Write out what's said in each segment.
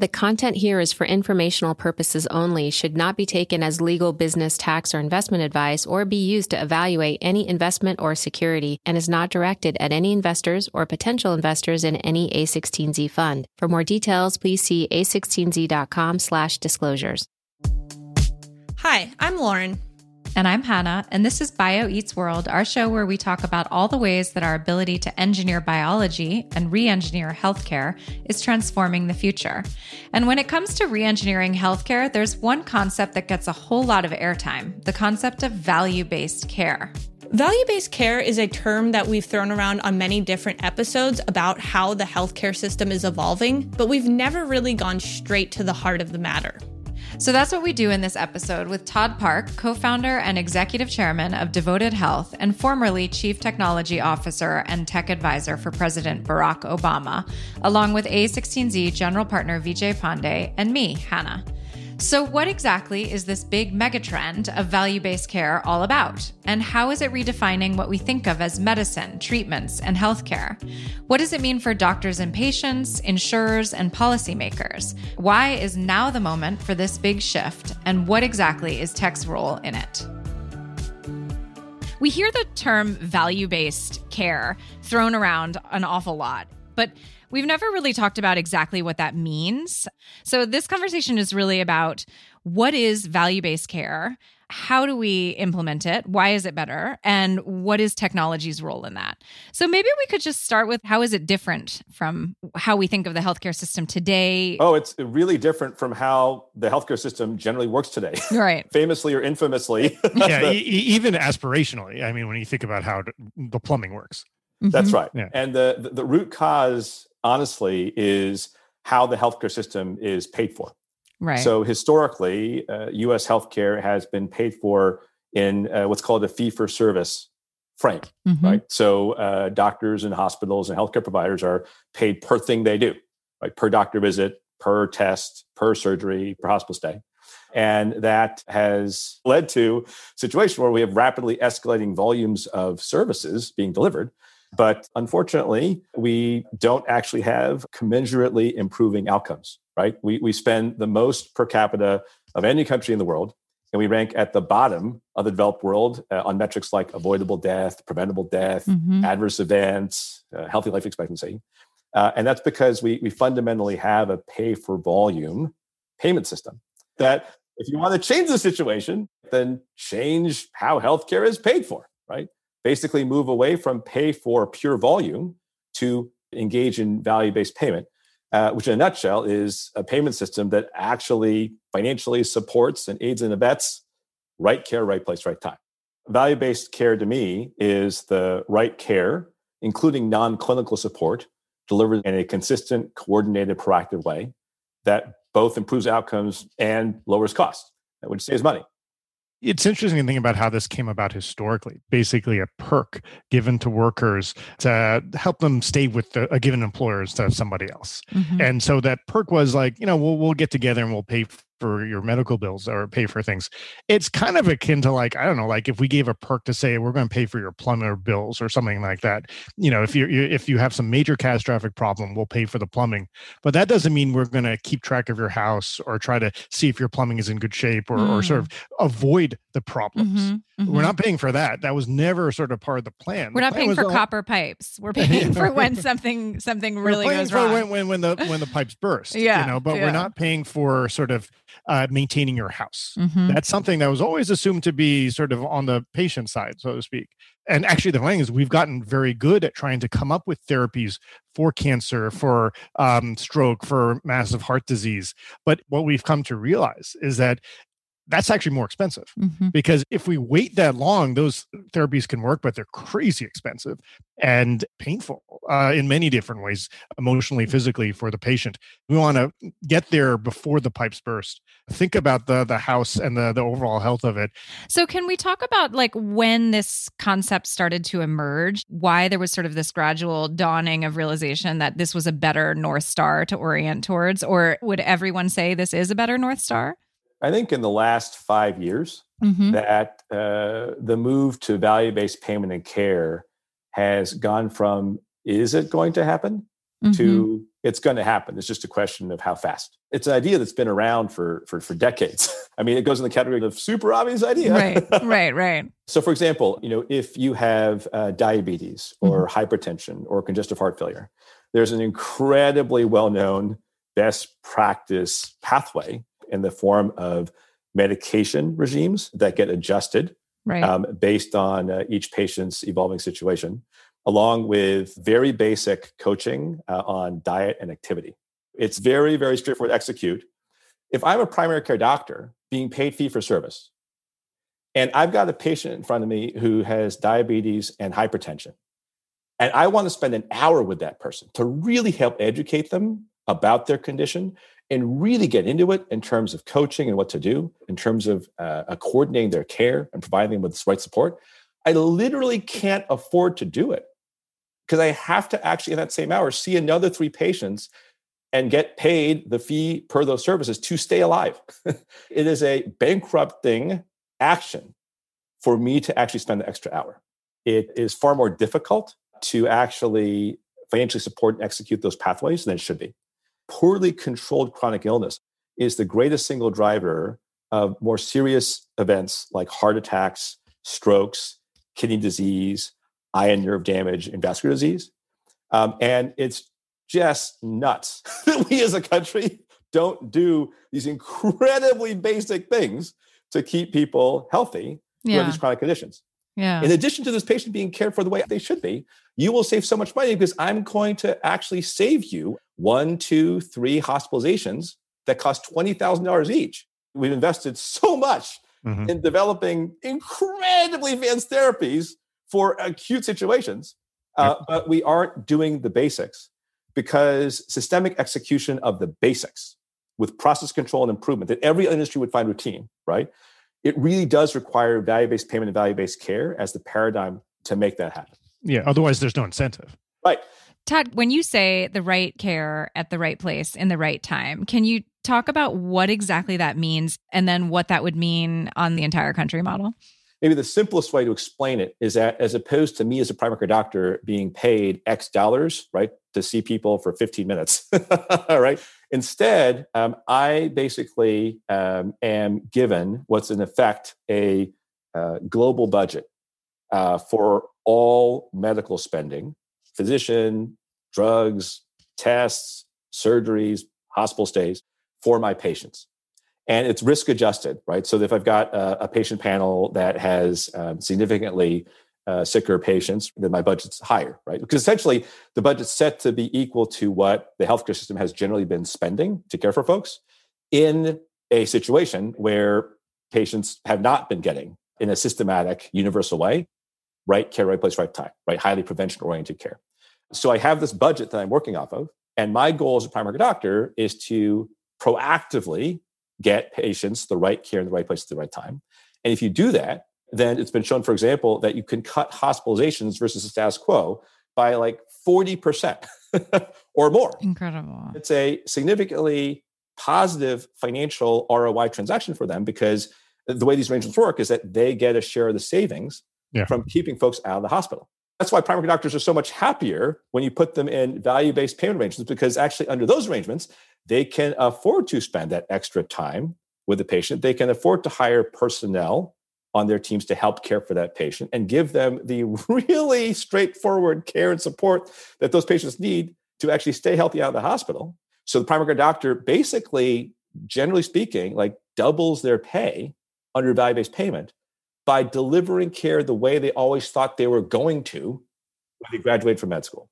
The content here is for informational purposes only, should not be taken as legal, business, tax, or investment advice, or be used to evaluate any investment or security, and is not directed at any investors or potential investors in any A16Z fund. For more details, please see a16z.com slash disclosures. Hi, I'm Lauren. And I'm Hannah, and this is Bio Eats World, our show where we talk about all the ways that our ability to engineer biology and re engineer healthcare is transforming the future. And when it comes to re engineering healthcare, there's one concept that gets a whole lot of airtime the concept of value based care. Value based care is a term that we've thrown around on many different episodes about how the healthcare system is evolving, but we've never really gone straight to the heart of the matter. So that's what we do in this episode with Todd Park, co founder and executive chairman of Devoted Health and formerly chief technology officer and tech advisor for President Barack Obama, along with A16Z general partner Vijay Pande and me, Hannah. So, what exactly is this big megatrend of value based care all about? And how is it redefining what we think of as medicine, treatments, and healthcare? What does it mean for doctors and patients, insurers, and policymakers? Why is now the moment for this big shift? And what exactly is tech's role in it? We hear the term value based care thrown around an awful lot, but We've never really talked about exactly what that means. So, this conversation is really about what is value based care? How do we implement it? Why is it better? And what is technology's role in that? So, maybe we could just start with how is it different from how we think of the healthcare system today? Oh, it's really different from how the healthcare system generally works today. Right. Famously or infamously. yeah, the, e- even aspirationally. I mean, when you think about how the plumbing works. That's right. Yeah. And the, the, the root cause honestly, is how the healthcare system is paid for. Right. So historically, uh, U.S. healthcare has been paid for in uh, what's called a fee-for-service frame, Mhm. right? So uh, doctors and hospitals and healthcare providers are paid per thing they do, right? Per doctor visit, per test, per surgery, per hospital stay. And that has led to a situation where we have rapidly escalating volumes of services being delivered. But unfortunately, we don't actually have commensurately improving outcomes, right? We, we spend the most per capita of any country in the world, and we rank at the bottom of the developed world uh, on metrics like avoidable death, preventable death, Mhm. adverse events, uh, healthy life expectancy. Uh, and that's because we, we fundamentally have a pay for volume payment system that if you want to change the situation, then change how healthcare is paid for, right? Basically, move away from pay for pure volume to engage in value based payment, uh, which in a nutshell is a payment system that actually financially supports and aids and abets right care, right place, right time. Value based care to me is the right care, including non clinical support, delivered in a consistent, coordinated, proactive way that both improves outcomes and lowers costs, which saves money. It's interesting to think about how this came about historically. Basically, a perk given to workers to help them stay with the, a given employer instead of somebody else. Mhm. And so that perk was like, you know, we'll we'll get together and we'll pay for your medical bills or pay for things. It's kind of akin to like I don't know, like if we gave a perk to say we're going to pay for your plumber bills or something like that. You know, if you if you have some major catastrophic problem, we'll pay for the plumbing. But that doesn't mean we're going to keep track of your house or try to see if your plumbing is in good shape or, mm. or sort of mm. avoid the problems. Mm-hmm, mm-hmm. We're not paying for that. That was never sort of part of the plan. We're the not plan paying for all... copper pipes. We're paying for when something something really goes wrong. When, when when the when the pipes burst. Yeah, you know, but yeah. we're not paying for sort of uh, maintaining your house. Mm-hmm. That's something that was always assumed to be sort of on the patient side, so to speak. And actually, the thing is, we've gotten very good at trying to come up with therapies for cancer, for um, stroke, for massive heart disease. But what we've come to realize is that that's actually more expensive mm-hmm. because if we wait that long, those therapies can work, but they're crazy expensive and painful uh, in many different ways, emotionally, physically for the patient. We want to get there before the pipes burst. Think about the the house and the the overall health of it. So, can we talk about like when this concept started to emerge? Why there was sort of this gradual dawning of realization that this was a better north star to orient towards, or would everyone say this is a better north star? I think in the last five years, mm-hmm. that uh, the move to value based payment and care has gone from is it going to happen mm-hmm. to it's going to happen. It's just a question of how fast. It's an idea that's been around for for, for decades. I mean, it goes in the category of super obvious idea. Right, right, right. so, for example, you know, if you have uh, diabetes or mm-hmm. hypertension or congestive heart failure, there's an incredibly well known best practice pathway in the form of medication regimes that get adjusted right. um, based on uh, each patient's evolving situation, along with very basic coaching uh, on diet and activity. It's very, very straightforward to execute. If I'm a primary care doctor being paid fee for service, and I've got a patient in front of me who has diabetes and hypertension, and I want to spend an hour with that person to really help educate them about their condition and really get into it in terms of coaching and what to do, in terms of uh, coordinating their care and providing them with the right support, I literally can't afford to do it because I have to actually, in that same hour, see another three patients and get paid the fee per those services to stay alive. it is a bankrupting action for me to actually spend the extra hour. It is far more difficult to actually financially support and execute those pathways than it should be poorly controlled chronic illness is the greatest single driver of more serious events like heart attacks, strokes, kidney disease, eye and nerve damage, and vascular disease. Um, and it's just nuts that we as a country don't do these incredibly basic things to keep people healthy yeah. these chronic conditions. Yeah. In addition to this patient being cared for the way they should be, you will save so much money because I'm going to actually save you one, two, three hospitalizations that cost $20,000 each. We've invested so much mm-hmm. in developing incredibly advanced therapies for acute situations, uh, yep. but we aren't doing the basics because systemic execution of the basics with process control and improvement that every industry would find routine, right? it really does require value based payment and value based care as the paradigm to make that happen. Yeah, otherwise, there's no incentive. Right. Todd, when you say the right care at the right place in the right time, can you talk about what exactly that means and then what that would mean on the entire country model? Maybe the simplest way to explain it is that as opposed to me as a primary care doctor being paid X dollars, right, to see people for 15 minutes, right? Instead, um, I basically um, am given what's in effect a uh, global budget uh, for all medical spending physician, drugs, tests, surgeries, hospital stays for my patients. And it's risk adjusted, right? So if I've got a, a patient panel that has um, significantly uh, sicker patients, then my budget's higher, right? Because essentially the budget's set to be equal to what the healthcare system has generally been spending to care for folks in a situation where patients have not been getting in a systematic, universal way, right care, right place, right time, right? Highly prevention oriented care. So I have this budget that I'm working off of. And my goal as a primary doctor is to proactively get patients the right care in the right place at the right time. And if you do that, then it's been shown, for example, that you can cut hospitalizations versus the status quo by like 40% or more. Incredible. It's a significantly positive financial ROI transaction for them because the way these arrangements work is that they get a share of the savings yeah. from keeping folks out of the hospital. That's why primary doctors are so much happier when you put them in value based payment arrangements because actually, under those arrangements, they can afford to spend that extra time with the patient. They can afford to hire personnel on their teams to help care for that patient and give them the really straightforward care and support that those patients need to actually stay healthy out of the hospital. So the primary care doctor basically, generally speaking, like doubles their pay under value-based payment by delivering care the way they always thought they were going to when they graduated from med school.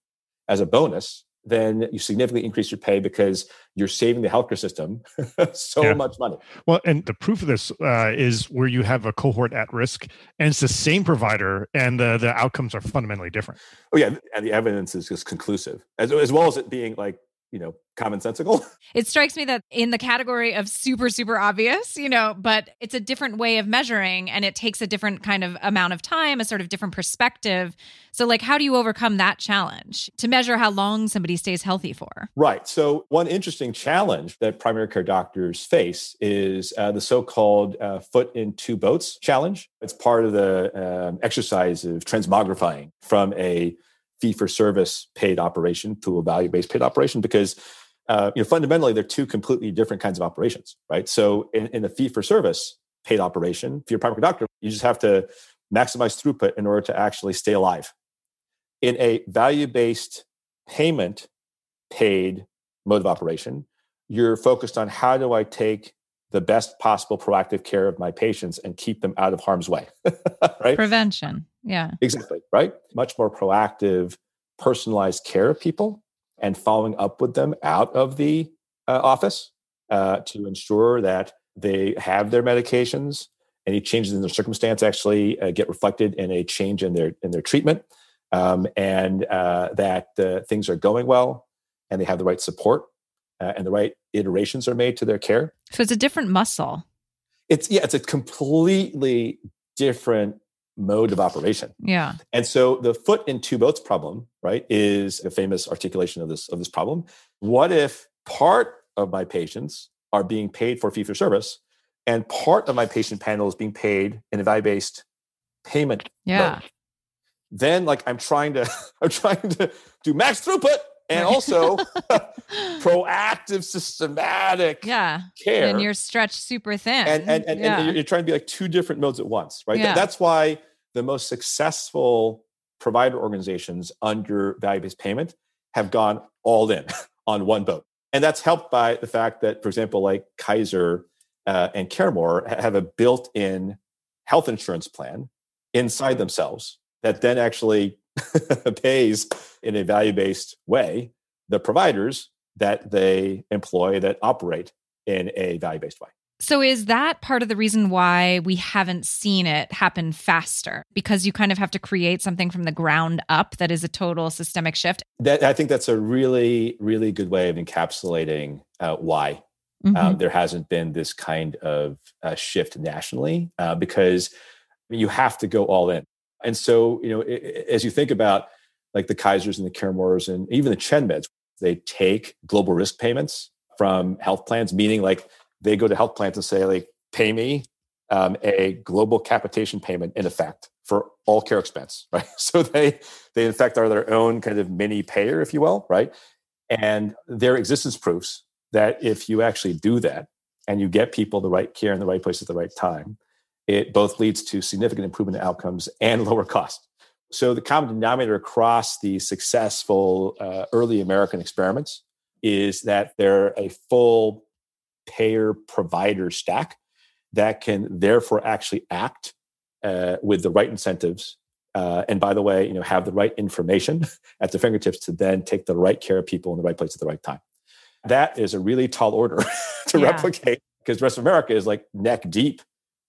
As a bonus, then you significantly increase your pay because you're saving the healthcare system so yeah. much money. Well, and the proof of this uh, is where you have a cohort at risk, and it's the same provider, and the the outcomes are fundamentally different. Oh yeah, and the evidence is just conclusive, as as well as it being like you know commonsensical. It strikes me that in the category of super super obvious you know but it's a different way of measuring and it takes a different kind of amount of time a sort of different perspective. So like how do you overcome that challenge to measure how long somebody stays healthy for? Right. So one interesting challenge that primary care doctors face is uh, the so-called uh, foot in two boats challenge. It's part of the um, exercise of transmogrifying from a fee for service paid operation to a value based paid operation because uh, you know fundamentally they're two completely different kinds of operations, right? So in, in a fee for service paid operation, if you're a primary doctor, you just have to maximize throughput in order to actually stay alive. In a value based payment paid mode of operation, you're focused on how do I take the best possible proactive care of my patients and keep them out of harm's way. right? Prevention. Yeah. Exactly. Right. Much more proactive, personalized care of people and following up with them out of the uh, office uh, to ensure that they have their medications. Any changes in their circumstance actually uh, get reflected in a change in their in their treatment, um, and uh, that things are going well, and they have the right support uh, and the right iterations are made to their care. So it's a different muscle. It's yeah, it's a completely different mode of operation. Yeah. And so the foot in two boats problem, right, is a famous articulation of this of this problem. What if part of my patients are being paid for fee for service and part of my patient panel is being paid in a value-based payment yeah mode? then like i'm trying to i'm trying to do max throughput and also proactive, systematic yeah. care. And you're stretched super thin. And, and, and, yeah. and, you're trying to be like two different modes at once, right? Yeah. That's why the most successful provider organizations under value based payment have gone all in on one boat. And that's helped by the fact that, for example, like Kaiser uh, and CareMore have a built in health insurance plan inside themselves that then actually pays in a value based way the providers that they employ that operate in a value based way. So, is that part of the reason why we haven't seen it happen faster? Because you kind of have to create something from the ground up that is a total systemic shift? That, I think that's a really, really good way of encapsulating uh, why um, mm-hmm. there hasn't been this kind of uh, shift nationally, uh, because you have to go all in. And so, you know, as you think about like the Kaisers and the CareMores and even the ChenMeds, they take global risk payments from health plans, meaning like they go to health plans and say, like, pay me um, a global capitation payment in effect for all care expense, right? So they they in fact are their own kind of mini payer, if you will, right? And their existence proofs that if you actually do that and you get people the right care in the right place at the right time, it both leads to significant improvement in outcomes and lower cost. So the common denominator across the successful uh, early American experiments is that they're a full payer provider stack that can therefore actually act uh, with the right incentives uh, and by the way you know have the right information at the fingertips to then take the right care of people in the right place at the right time that is a really tall order to yeah. replicate because the rest of america is like neck deep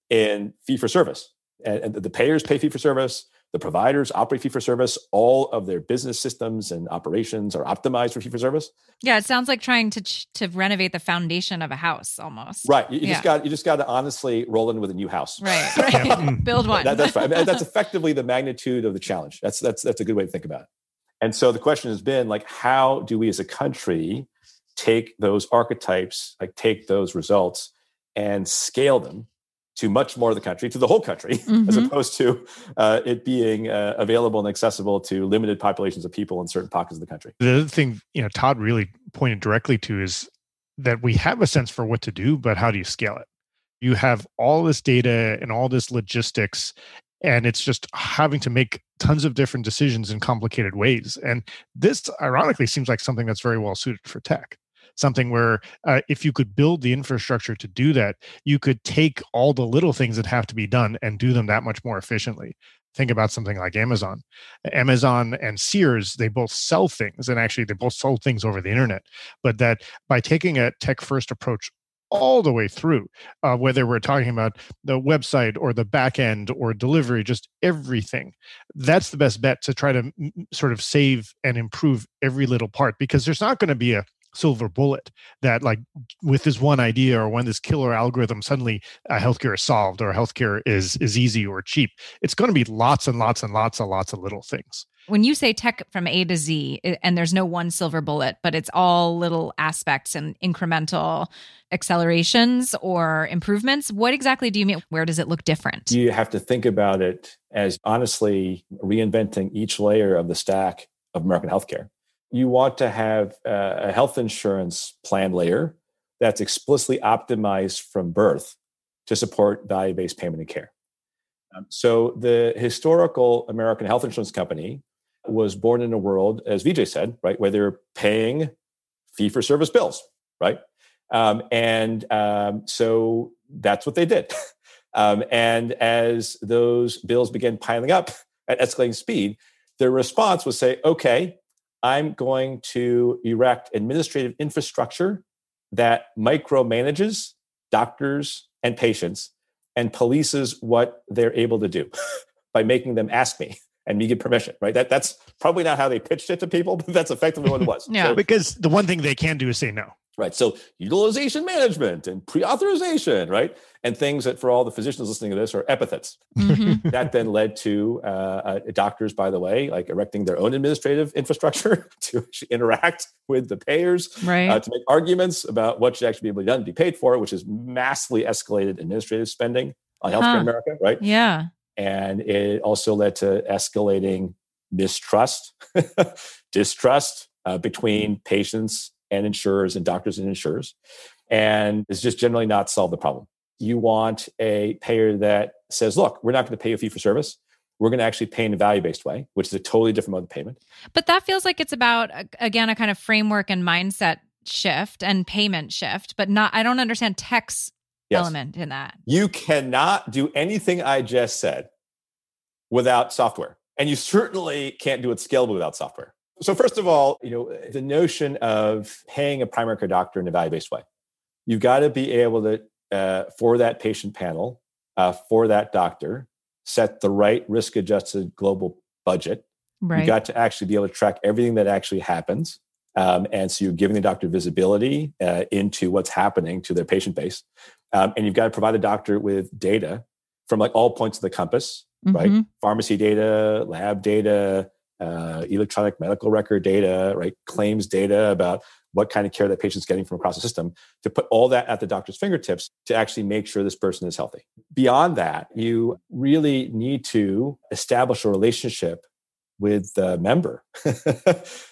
in fee for service. And, and the payers pay fee for service, the providers operate fee for service. All of their business systems and operations are optimized for fee for service. Yeah, it sounds like trying to to renovate the foundation of a house almost. Right. You, you yeah. just got you just got to honestly roll in with a new house. Right. right. Mm-hmm. Build one. That, that's right. I mean, that's effectively the magnitude of the challenge. That's that's that's a good way to think about it. And so the question has been like, how do we as a country take those archetypes, like take those results and scale them to much more of the country, to the whole country, mm-hmm. as opposed to uh, it being uh, available and accessible to limited populations of people in certain pockets of the country. The other thing, you know, Todd really pointed directly to is that we have a sense for what to do, but how do you scale it? You have all this data and all this logistics, and it's just having to make tons of different decisions in complicated ways. And this, ironically, seems like something that's very well suited for tech something where uh, if you could build the infrastructure to do that, you could take all the little things that have to be done and do them that much more efficiently. Think about something like Amazon. Amazon and Sears, they both sell things, and actually, they both sell things over the internet. But that by taking a tech first approach all the way through, uh, whether we're talking about the website or the back end or delivery, just everything. That's the best bet to try to m- sort of save and improve every little part because there's not going to be a silver bullet that like with this one idea or when this killer algorithm suddenly uh, healthcare is solved or healthcare is is easy or cheap it's going to be lots and lots and lots and lots of little things when you say tech from A to Z, and there's no one silver bullet, but it's all little aspects and incremental accelerations or improvements, what exactly do you mean? Where does it look different? You have to think about it as honestly reinventing each layer of the stack of American healthcare you want to have a health insurance plan layer that's explicitly optimized from birth to support value based payment and care. Um, so, the historical American health insurance company was born in a world, as Vijay said, right, where they're paying fee for service bills, right? Um, and um, so that's what they did. Um, and as those bills began piling up at escalating speed, their response was say, okay, I'm going to erect administrative infrastructure that micromanages doctors and patients and polices what they're able to do by making them ask me and me get permission, right? That that's probably not how they pitched it to people, but that's effectively what it was. yeah. So, because the one thing they can do is say no. Right. So utilization management and pre-authorization, right? And things that for all the physicians listening to this are epithets. Mm-hmm. that then led to uh, uh, doctors, by the way, like erecting their own administrative infrastructure to interact with the payers, right. uh, to make arguments about what should actually be able to be done, be paid for, which is massively escalated administrative spending on healthcare huh. in America, right? Yeah. And it also led to escalating mistrust, distrust uh, between patients and insurers and doctors and insurers. And it's just generally not solve the problem. You want a payer that says, look, we're not going to pay you a fee for service. We're going to actually pay in a value based way, which is a totally different mode of payment. But that feels like it's about, again, a kind of framework and mindset shift and payment shift, but not, I don't understand tech's yes. element in that. You cannot do anything I just said without software. And you certainly can't do it scalable without software. So first of all, you know, the notion of paying a primary care doctor in a value-based way. You've got to be able to, uh, for that patient panel, uh, for that doctor, set the right risk-adjusted global budget. Right. You got to actually be able to track everything that actually happens. Um, and so you're giving the doctor visibility uh, into what's happening to their patient base. Um, and you've got to provide the doctor with data from like all points of the compass, mm-hmm. right? Pharmacy data, lab data, uh, electronic medical record data, right? Claims data about what kind of care that patient's getting from across the system to put all that at the doctor's fingertips to actually make sure this person is healthy. Beyond that, you really need to establish a relationship with the member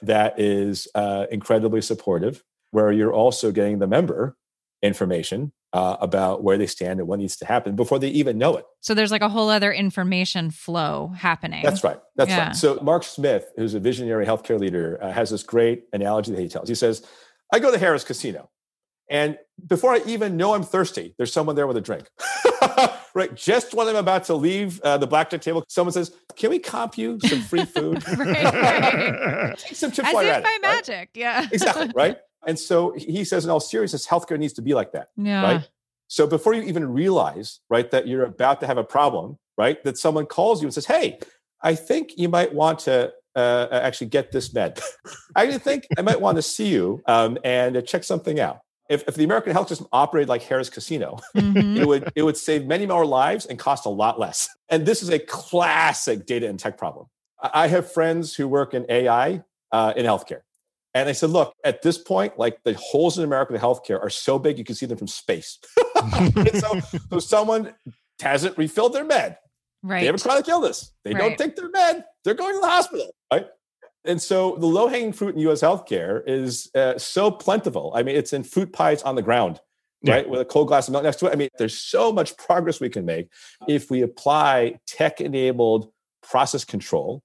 that is uh, incredibly supportive, where you're also getting the member information uh, about where they stand and what needs to happen before they even know it. So there's like a whole other information flow happening. That's right. That's yeah. right. So Mark Smith, who's a visionary healthcare leader, uh, has this great analogy that he tells. He says, "I go to Harrah's Casino, and before I even know I'm thirsty, there's someone there with a drink." right. Just when I'm about to leave uh, the blackjack table, someone says, "Can we comp you some free food?" right, right. Take some chips As while if by magic. Right? Yeah. exactly. Right. And so he says, in all seriousness, healthcare needs to be like that. Yeah. Right. So before you even realize, right, that you're about to have a problem, right, that someone calls you and says, "Hey, I think you might want to uh, actually get this med. I think I might want to see you um, and uh, check something out." If, if the American health system operated like Harrah's Casino, mm-hmm. it would it would save many more lives and cost a lot less. And this is a classic data and tech problem. I have friends who work in AI uh, in healthcare, And I said, look, at this point, like the holes in American healthcare are so big you can see them from space. so, so someone hasn't refilled their med. Right. They have a chronic illness. They right. don't take their med. They're going to the hospital. Right. And so the low hanging fruit in US healthcare is uh, so plentiful. I mean, it's in fruit pies on the ground, yeah. right? With a cold glass of milk next to it. I mean, there's so much progress we can make if we apply tech enabled process control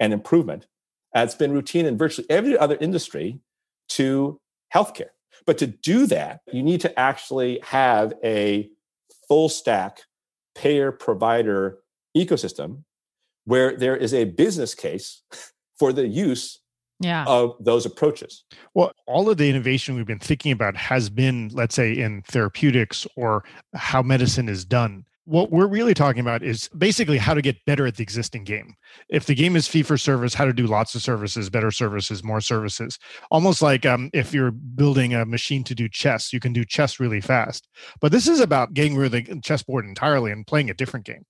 and improvement. Uh, it's been routine in virtually every other industry to healthcare. But to do that, you need to actually have a full stack payer provider ecosystem where there is a business case for the use yeah. of those approaches. Well, all of the innovation we've been thinking about has been, let's say, in therapeutics or how medicine is done. What we're really talking about is basically how to get better at the existing game. If the game is fee for service, how to do lots of services, better services, more services. Almost like um, if you're building a machine to do chess, you can do chess really fast. But this is about getting rid of the chessboard entirely and playing a different game.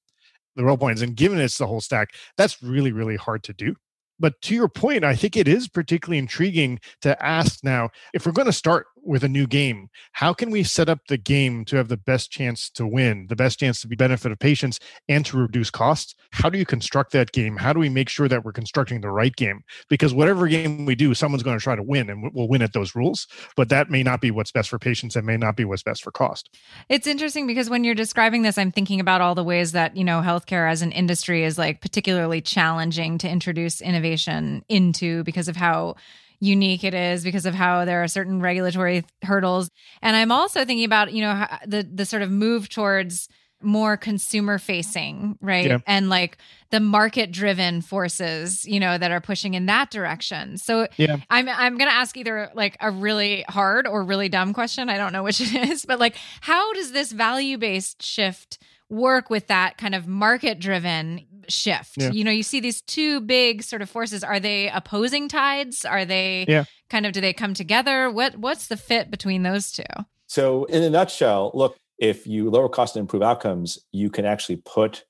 The real point is, and given it's the whole stack, that's really, really hard to do. But to your point, I think it is particularly intriguing to ask now if we're going to start with a new game, how can we set up the game to have the best chance to win, the best chance to be benefit of patients and to reduce costs? How do you construct that game? How do we make sure that we're constructing the right game? Because whatever game we do, someone's going to try to win and we'll win at those rules, but that may not be what's best for patients and may not be what's best for cost. It's interesting because when you're describing this, I'm thinking about all the ways that, you know, healthcare as an industry is like particularly challenging to introduce innovation into because of how unique it is because of how there are certain regulatory hurdles. And i'm also thinking about you know the the sort of move towards more consumer facing right? Yeah. and like the market driven forces you know that are pushing in that direction. So yeah. i'm i'm going to ask either like a really hard or really dumb question. I don't know which it is. But like how does this value based shift work with that kind of market driven shift. Yeah. You know, you see these two big sort of forces. Are they opposing tides? Are they yeah. kind of do they come together? What what's the fit between those two? So in a nutshell, look, if you lower cost and improve outcomes, you can actually put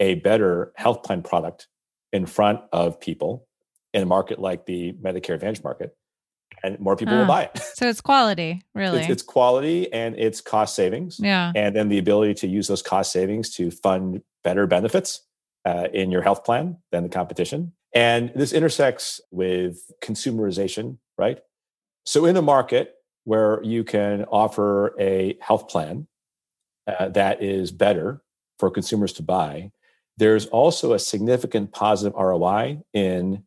a better health plan product in front of people in a market like the Medicare Advantage market and more people will buy it. So it's quality, really. It's, it's, quality and it's cost savings. Yeah. And then the ability to use those cost savings to fund better benefits uh, in your health plan than the competition. And this intersects with consumerization, right? So in a market where you can offer a health plan uh, that is better for consumers to buy, there's also a significant positive ROI in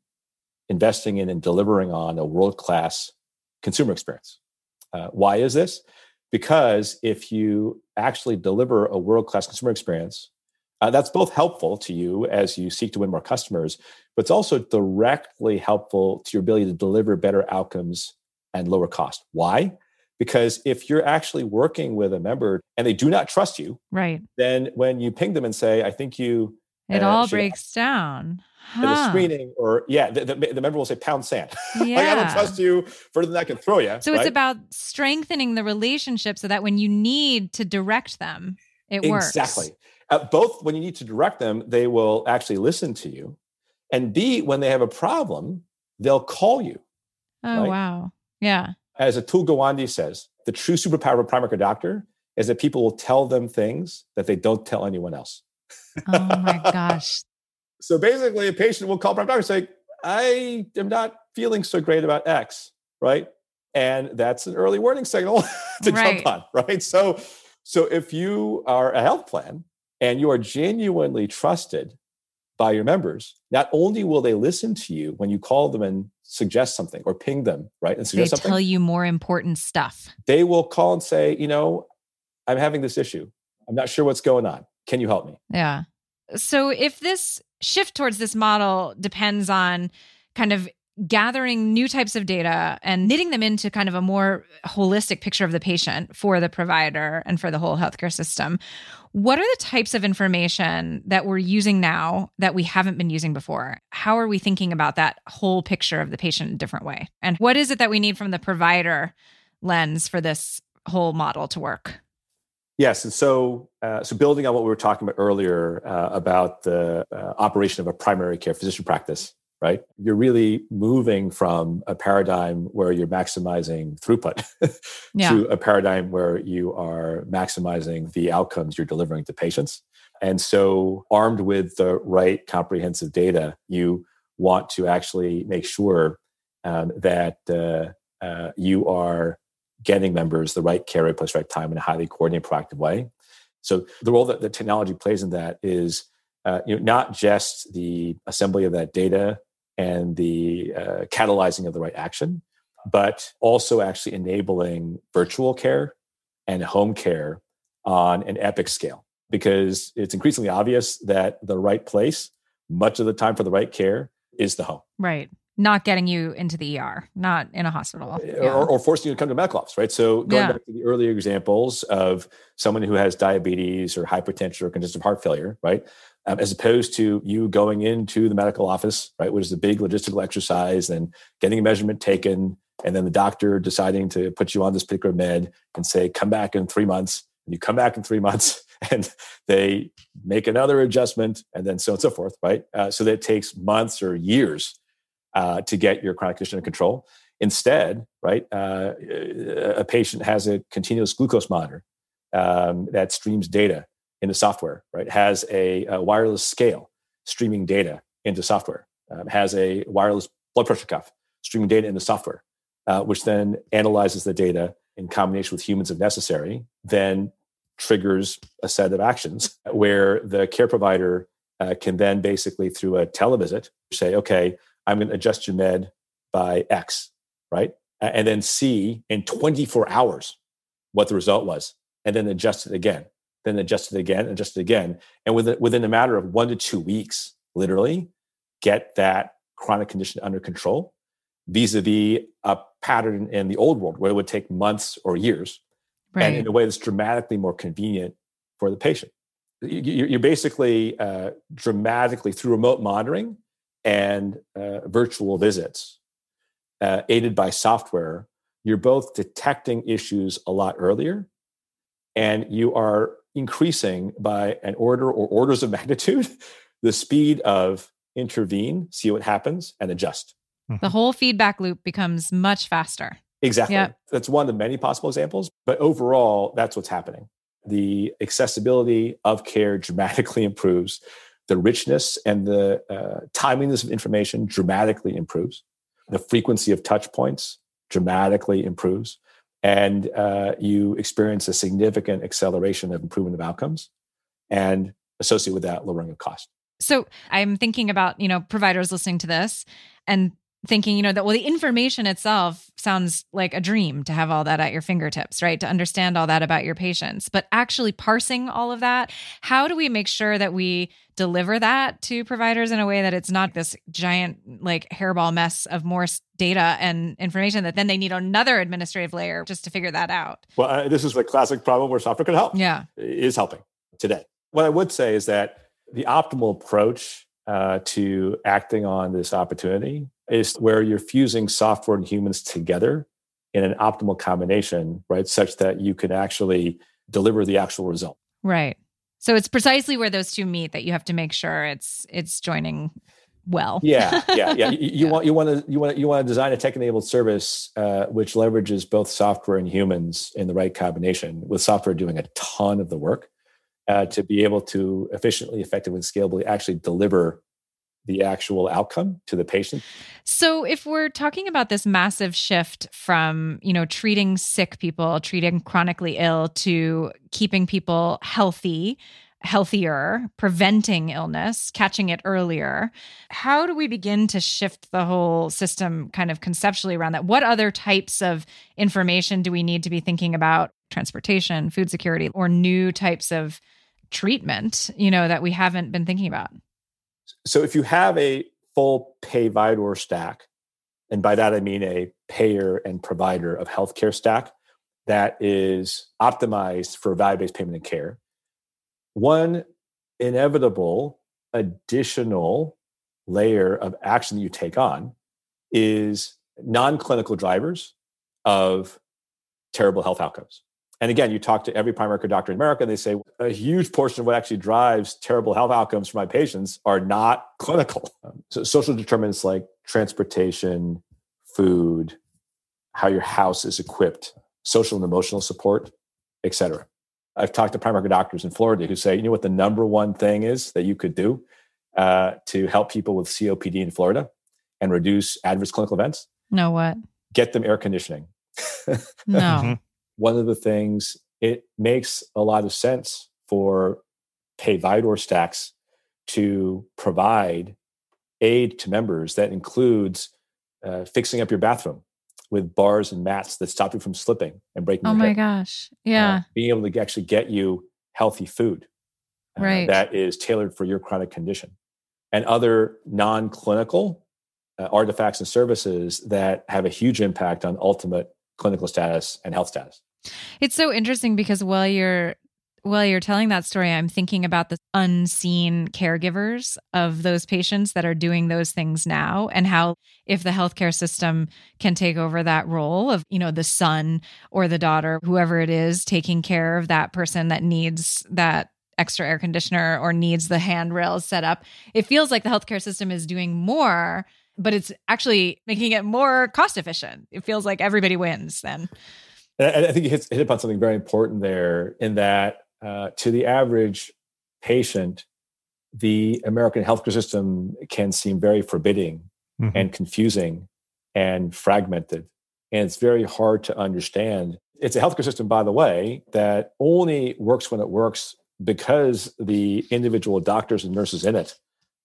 investing in and delivering on a world class consumer experience. Uh, why is this? Because if you actually deliver a world class consumer experience, uh, that's both helpful to you as you seek to win more customers, but it's also directly helpful to your ability to deliver better outcomes and lower cost. Why? Because if you're actually working with a member and they do not trust you, right? Then when you ping them and say, "I think you," it all breaks down huh. a screening or yeah the, the, the, member will say pound sand yeah. like i don't trust you further than i can throw you so right? it's about strengthening the relationship so that when you need to direct them it works exactly uh, both when you need to direct them they will actually listen to you and b when they have a problem they'll call you oh right? wow yeah as atul gawande says the true superpower of a primary care doctor is that people will tell them things that they don't tell anyone else oh my gosh so basically, a patient will call primary doctor and say, I am not feeling so great about X, right? And that's an early warning signal to right. jump on, right? So, so if you are a health plan and you are genuinely trusted by your members, not only will they listen to you when you call them and suggest something or ping them, right? And suggest something. they something, tell you more important stuff. They will call and say, you know, I'm having this issue. I'm not sure what's going on. Can you help me? Yeah. So if this shift towards this model depends on kind of gathering new types of data and knitting them into kind of a more holistic picture of the patient for the provider and for the whole healthcare system. What are the types of information that we're using now that we haven't been using before? How are we thinking about that whole picture of the patient in a different way? And what is it that we need from the provider lens for this whole model to work? Yes, and so uh, so building on what we were talking about earlier uh, about the uh, operation of a primary care physician practice, right? You're really moving from a paradigm where you're maximizing throughput yeah. to a paradigm where you are maximizing the outcomes you're delivering to patients. And so, armed with the right comprehensive data, you want to actually make sure um, that uh, uh, you are getting members the right care at post right time in a highly coordinated, proactive way. So, the role that the technology plays in that is uh, you know, not just the assembly of that data and the uh, catalyzing of the right action, but also actually enabling virtual care and home care on an epic scale. Because it's increasingly obvious that the right place, much of the time for the right care, is the home. Right. Not getting you into the ER, not in a hospital. Yeah. Or, or, forcing you to come to medical office, right? So going yeah. back to the earlier examples of someone who has diabetes or hypertension or congestive heart failure, right? um, as opposed to you going into the medical office, right, which is a big logistical exercise, and getting a measurement taken, and then the doctor deciding to put you on this particular med and say, come back in three months. And you come back in three months, and they make another adjustment, and then so on and so forth, right? Uh, so that it takes months or years uh, to get your chronic condition under control. Instead, right, uh, a patient has a continuous glucose monitor um, that streams data into software, right? Has a, a wireless scale streaming data into software, um, has a wireless blood pressure cuff streaming data into software, uh, which then analyzes the data in combination with humans if necessary, then triggers a set of actions where the care provider uh, can then basically through a televisit say, okay, I'm going to adjust your med by X, right? And then see in 24 hours what the result was, and then adjust it again then adjust it again, adjust it again. And within, within a matter of one to two weeks, literally, get that chronic condition under control vis-a-vis a pattern in the old world where it would take months or years right. and in a way that's dramatically more convenient for the patient you're basically uh, dramatically through remote monitoring and uh, virtual visits uh, aided by software you're both detecting issues a lot earlier and you are increasing by an order or orders of magnitude the speed of intervene, see what happens, and adjust. The mm-hmm. whole feedback loop becomes much faster. Exactly. Yep. That's one of the many possible examples. But overall, that's what's happening. The accessibility of care dramatically improves. The richness and the uh, timeliness of information dramatically improves. The frequency of touch points dramatically improves and uh, you experience a significant acceleration of improvement of outcomes and associated with that lowering of cost so i'm thinking about you know providers listening to this and thinking, you know, that well, the information itself sounds like a dream to have all that at your fingertips, right? To understand all that about your patients. But actually parsing all of that, how do we make sure that we deliver that to providers in a way that it's not this giant, like, hairball mess of more data and information that then they need another administrative layer just to figure that out? Well, uh, this is the classic problem where software can help. Yeah. Is helping today. What I would say is that the optimal approach uh, to acting on this opportunity is where you're fusing software and humans together in an optimal combination, right? Such that you can actually deliver the actual result. Right. So it's precisely where those two meet that you have to make sure it's it's joining well. yeah, yeah, yeah. You, you yeah. want you want to you want you want to design a tech-enabled service uh, which leverages both software and humans in the right combination, with software doing a ton of the work uh, to be able to efficiently, effectively, and scalably actually deliver the actual outcome to the patient. So if we're talking about this massive shift from, you know, treating sick people, treating chronically ill to keeping people healthy, healthier, preventing illness, catching it earlier, how do we begin to shift the whole system kind of conceptually around that? What other types of information do we need to be thinking about? Transportation, food security, or new types of treatment, you know, that we haven't been thinking about? So if you have a full payvidor stack, and by that I mean a payer and provider of healthcare stack that is optimized for value-based payment and care, one inevitable additional layer of action that you take on is non-clinical drivers of terrible health outcomes. And again, you talk to every primary care doctor in America, and they say a huge portion of what actually drives terrible health outcomes for my patients are not clinical. So social determinants like transportation, food, how your house is equipped, social and emotional support, et cetera. I've talked to primary care doctors in Florida who say, you know what the number one thing is that you could do uh, to help people with COPD in Florida and reduce adverse clinical events? No, what? Get them air conditioning. no. One of the things it makes a lot of sense for payvidor stacks to provide aid to members that includes uh, fixing up your bathroom with bars and mats that stop you from slipping and breaking. Oh my hip. gosh! Yeah, uh, being able to actually get you healthy food, uh, right? That is tailored for your chronic condition, and other non-clinical uh, artifacts and services that have a huge impact on ultimate clinical status and health status. It's so interesting because while you're while you're telling that story, I'm thinking about the unseen caregivers of those patients that are doing those things now and how if the healthcare system can take over that role of, you know, the son or the daughter, whoever it is, taking care of that person that needs that extra air conditioner or needs the handrails set up, it feels like the healthcare system is doing more but it's actually making it more cost efficient. It feels like everybody wins then. I think you hit, hit upon something very important there in that uh, to the average patient, the American healthcare system can seem very forbidding mm-hmm. and confusing and fragmented. And it's very hard to understand. It's a healthcare system, by the way, that only works when it works because the individual doctors and nurses in it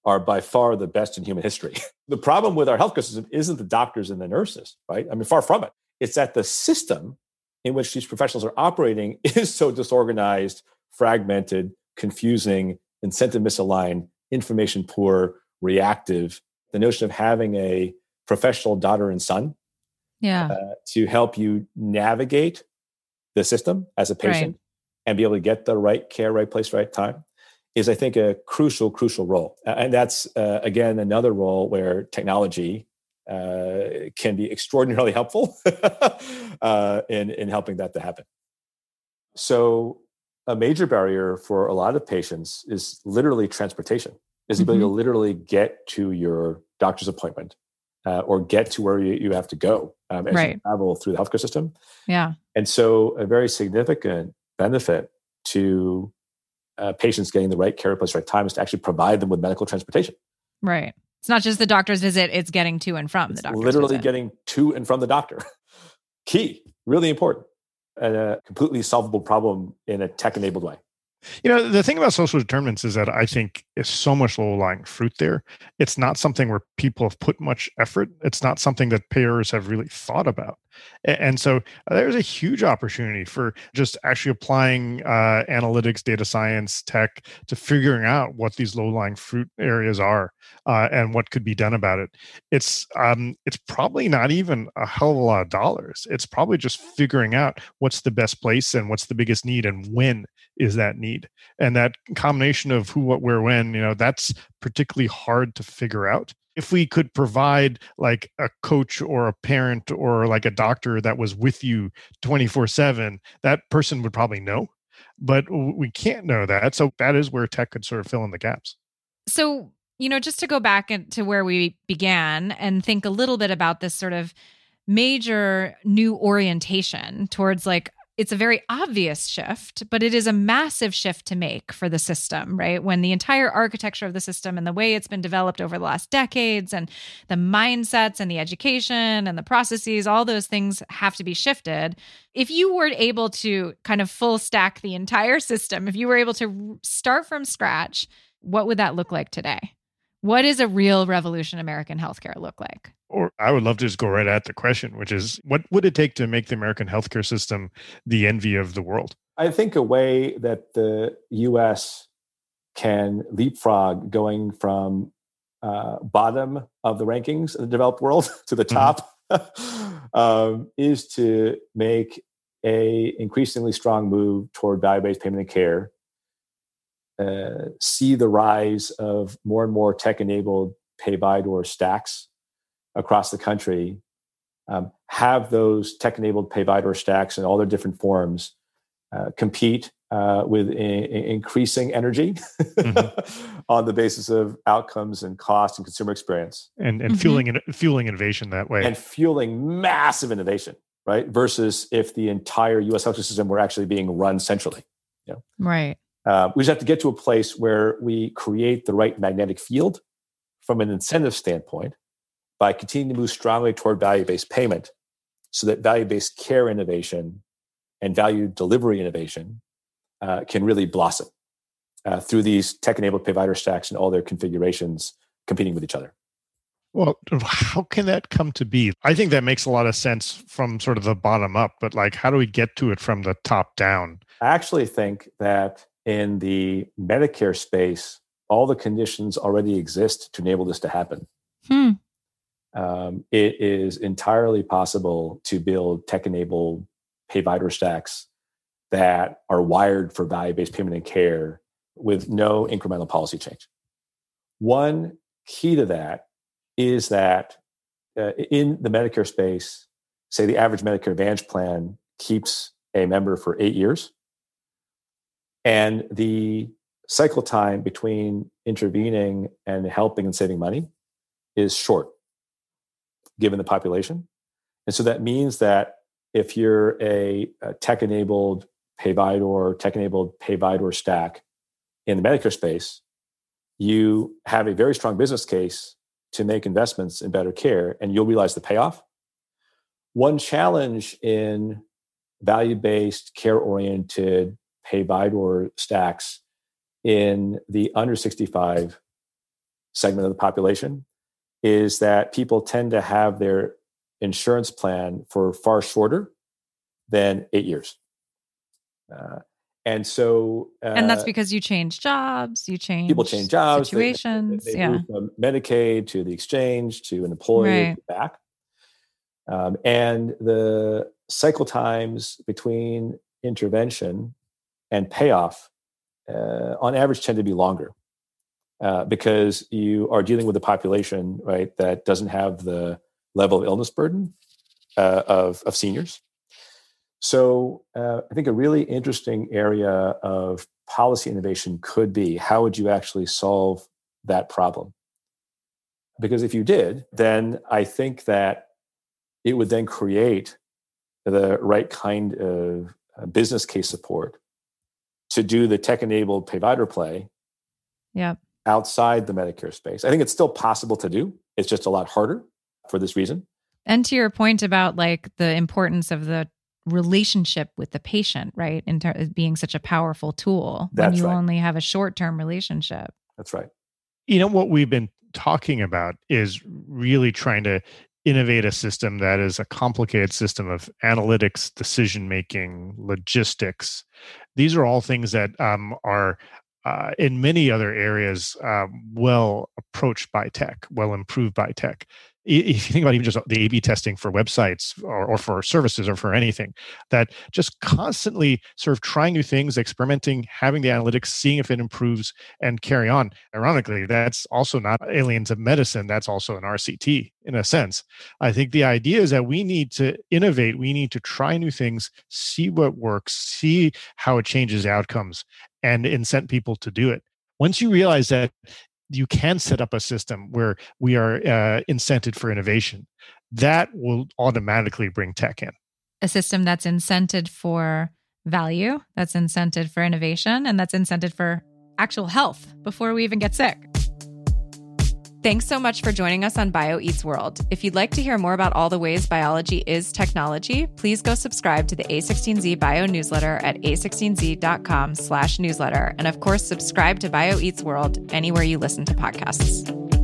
are by far the best in human history. the problem with our healthcare system isn't the doctors and the nurses, right? I mean, far from it. It's that the system in which these professionals are operating is so disorganized, fragmented, confusing, incentive misaligned, information poor, reactive. The notion of having a professional daughter and son yeah. Uh, to help you navigate the system as a patient right. and be able to get the right care, right place, right time is I think a crucial, crucial role. And that's, uh, again, another role where technology uh, can be extraordinarily helpful uh, in, in helping that to happen. So, a major barrier for a lot of patients is literally transportation, is the ability mm-hmm. to literally get to your doctor's appointment uh, or get to where you, you have to go um, as right. you travel through the healthcare system. Yeah. And so, a very significant benefit to uh, patients getting the right care place, right time is to actually provide them with medical transportation. Right. It's not just the doctor's visit; it's getting to and from it's the doctor. Literally visit. getting to and from the doctor. Key, really important, and a completely solvable problem in a tech-enabled way. You know, the thing about social determinants is that I think is so much low lying fruit there. It's not something where people have put much effort. It's not something that payers have really thought about. And so uh, there's a huge opportunity for just actually applying uh, analytics, data science, tech to figuring out what these low lying fruit areas are uh, and what could be done about it. It's um, it's probably not even a hell of a lot of dollars. It's probably just figuring out what's the best place and what's the biggest need and when is that need. And that combination of who what where when you know that's particularly hard to figure out. If we could provide like a coach or a parent or like a doctor that was with you 24 7 that person would probably know. But we can't know that. So that is where tech could sort of fill in the gaps. So you know just to go back to where we began and think a little bit about this sort of major new orientation towards like it's a very obvious shift, but it is a massive shift to make for the system, right? When the entire architecture of the system and the way it's been developed over the last decades and the mindsets and the education and the processes, all those things have to be shifted. If you were able to kind of full stack the entire system, if you were able to start from scratch, what would that look like today? What does a real revolution in American healthcare look like? or I would love to just go right at the question, which is what would it take to make the American healthcare system the envy of the world? I think a way that the US can leapfrog going from uh, bottom of the rankings in the developed world to the mm-hmm. top mm-hmm. um, is to make a increasingly strong move toward value-based payment and care uh, see the rise of more and more tech-enabled payvidor stacks across the country um, have those tech enabled payvidor stacks in all their different forms uh, compete uh, with increasing energy mm-hmm. on the basis of outcomes and cost and consumer experience, and and mm-hmm. fueling fueling innovation that way, and fueling massive innovation, right? Versus if the entire U.S. healthcare system were actually being run centrally, you know? right? Uh, we just have to get to a place where we create the right magnetic field from an incentive standpoint by continuing to move strongly toward value-based payment, so that value-based care innovation and value delivery innovation uh, can really blossom uh, through these tech-enabled provider stacks and all their configurations competing with each other. Well, how can that come to be? I think that makes a lot of sense from sort of the bottom up, but like, how do we get to it from the top down? I actually think that in the Medicare space, all the conditions already exist to enable this to happen. Hmm. Um, it is entirely possible to build tech enabled pay provider stacks that are wired for value based payment and care with no incremental policy change. One key to that is that uh, in the Medicare space, say the average Medicare Advantage plan keeps a member for eight years, and the cycle time between intervening and helping and saving money is short given the population. And so that means that if you're a, a tech enabled Payvidor, tech enabled Payvidor stack in the Medicare space, you have a very strong business case to make investments in better care and you'll realize the payoff. One challenge in value based, care oriented Payvidor stacks in the under 65 segment of the population is that people tend to have their insurance plan for far shorter than eight years. Uh, and so, uh, and that's because you change jobs, you change people change jobs, situations. They, they, they yeah, from Medicaid to the exchange to an employee right. back, um, and the cycle times between intervention and payoff, uh, on average, tend to be longer uh, because you are dealing with a population right that doesn't have the level of illness burden uh, of of seniors so uh, I think a really interesting area of policy innovation could be how would you actually solve that problem? Because if you did, then I think that it would then create the right kind of uh, business case support to do the tech enabled provider play yep. outside the Medicare space. I think it's still possible to do. It's just a lot harder for this reason. And to your point about like the importance of the relationship with the patient, right? In ter- being such a powerful tool That's when you right. only have a short term relationship. That's right. You know, what we've been talking about is really trying to innovate a system that is a complicated system of analytics, decision making, logistics. These are all things that um, are uh, in many other areas uh, well approached by tech, well improved by tech if you think about even just the A/B testing for websites or, or, for services or for anything, that just constantly sort of trying new things, experimenting, having the analytics, seeing if it improves, and carry on. Ironically, that's also not alien to medicine. That's also an RCT in a sense. I think the idea is that we need to innovate. We need to try new things, see what works, see how it changes outcomes, and incent people to do it once you realize that you can set up a system where we are uh, incented for innovation. That will automatically bring tech in. A system that's incented for value, that's incented for innovation, and that's incented for actual health before we even get sick. Thanks so much for joining us on Bio Eats World. If you'd like to hear more about all the ways biology is technology, please go subscribe to the A16Z Bio newsletter at a16z.com slash newsletter. And of course, subscribe to Bio Eats World anywhere you listen to podcasts.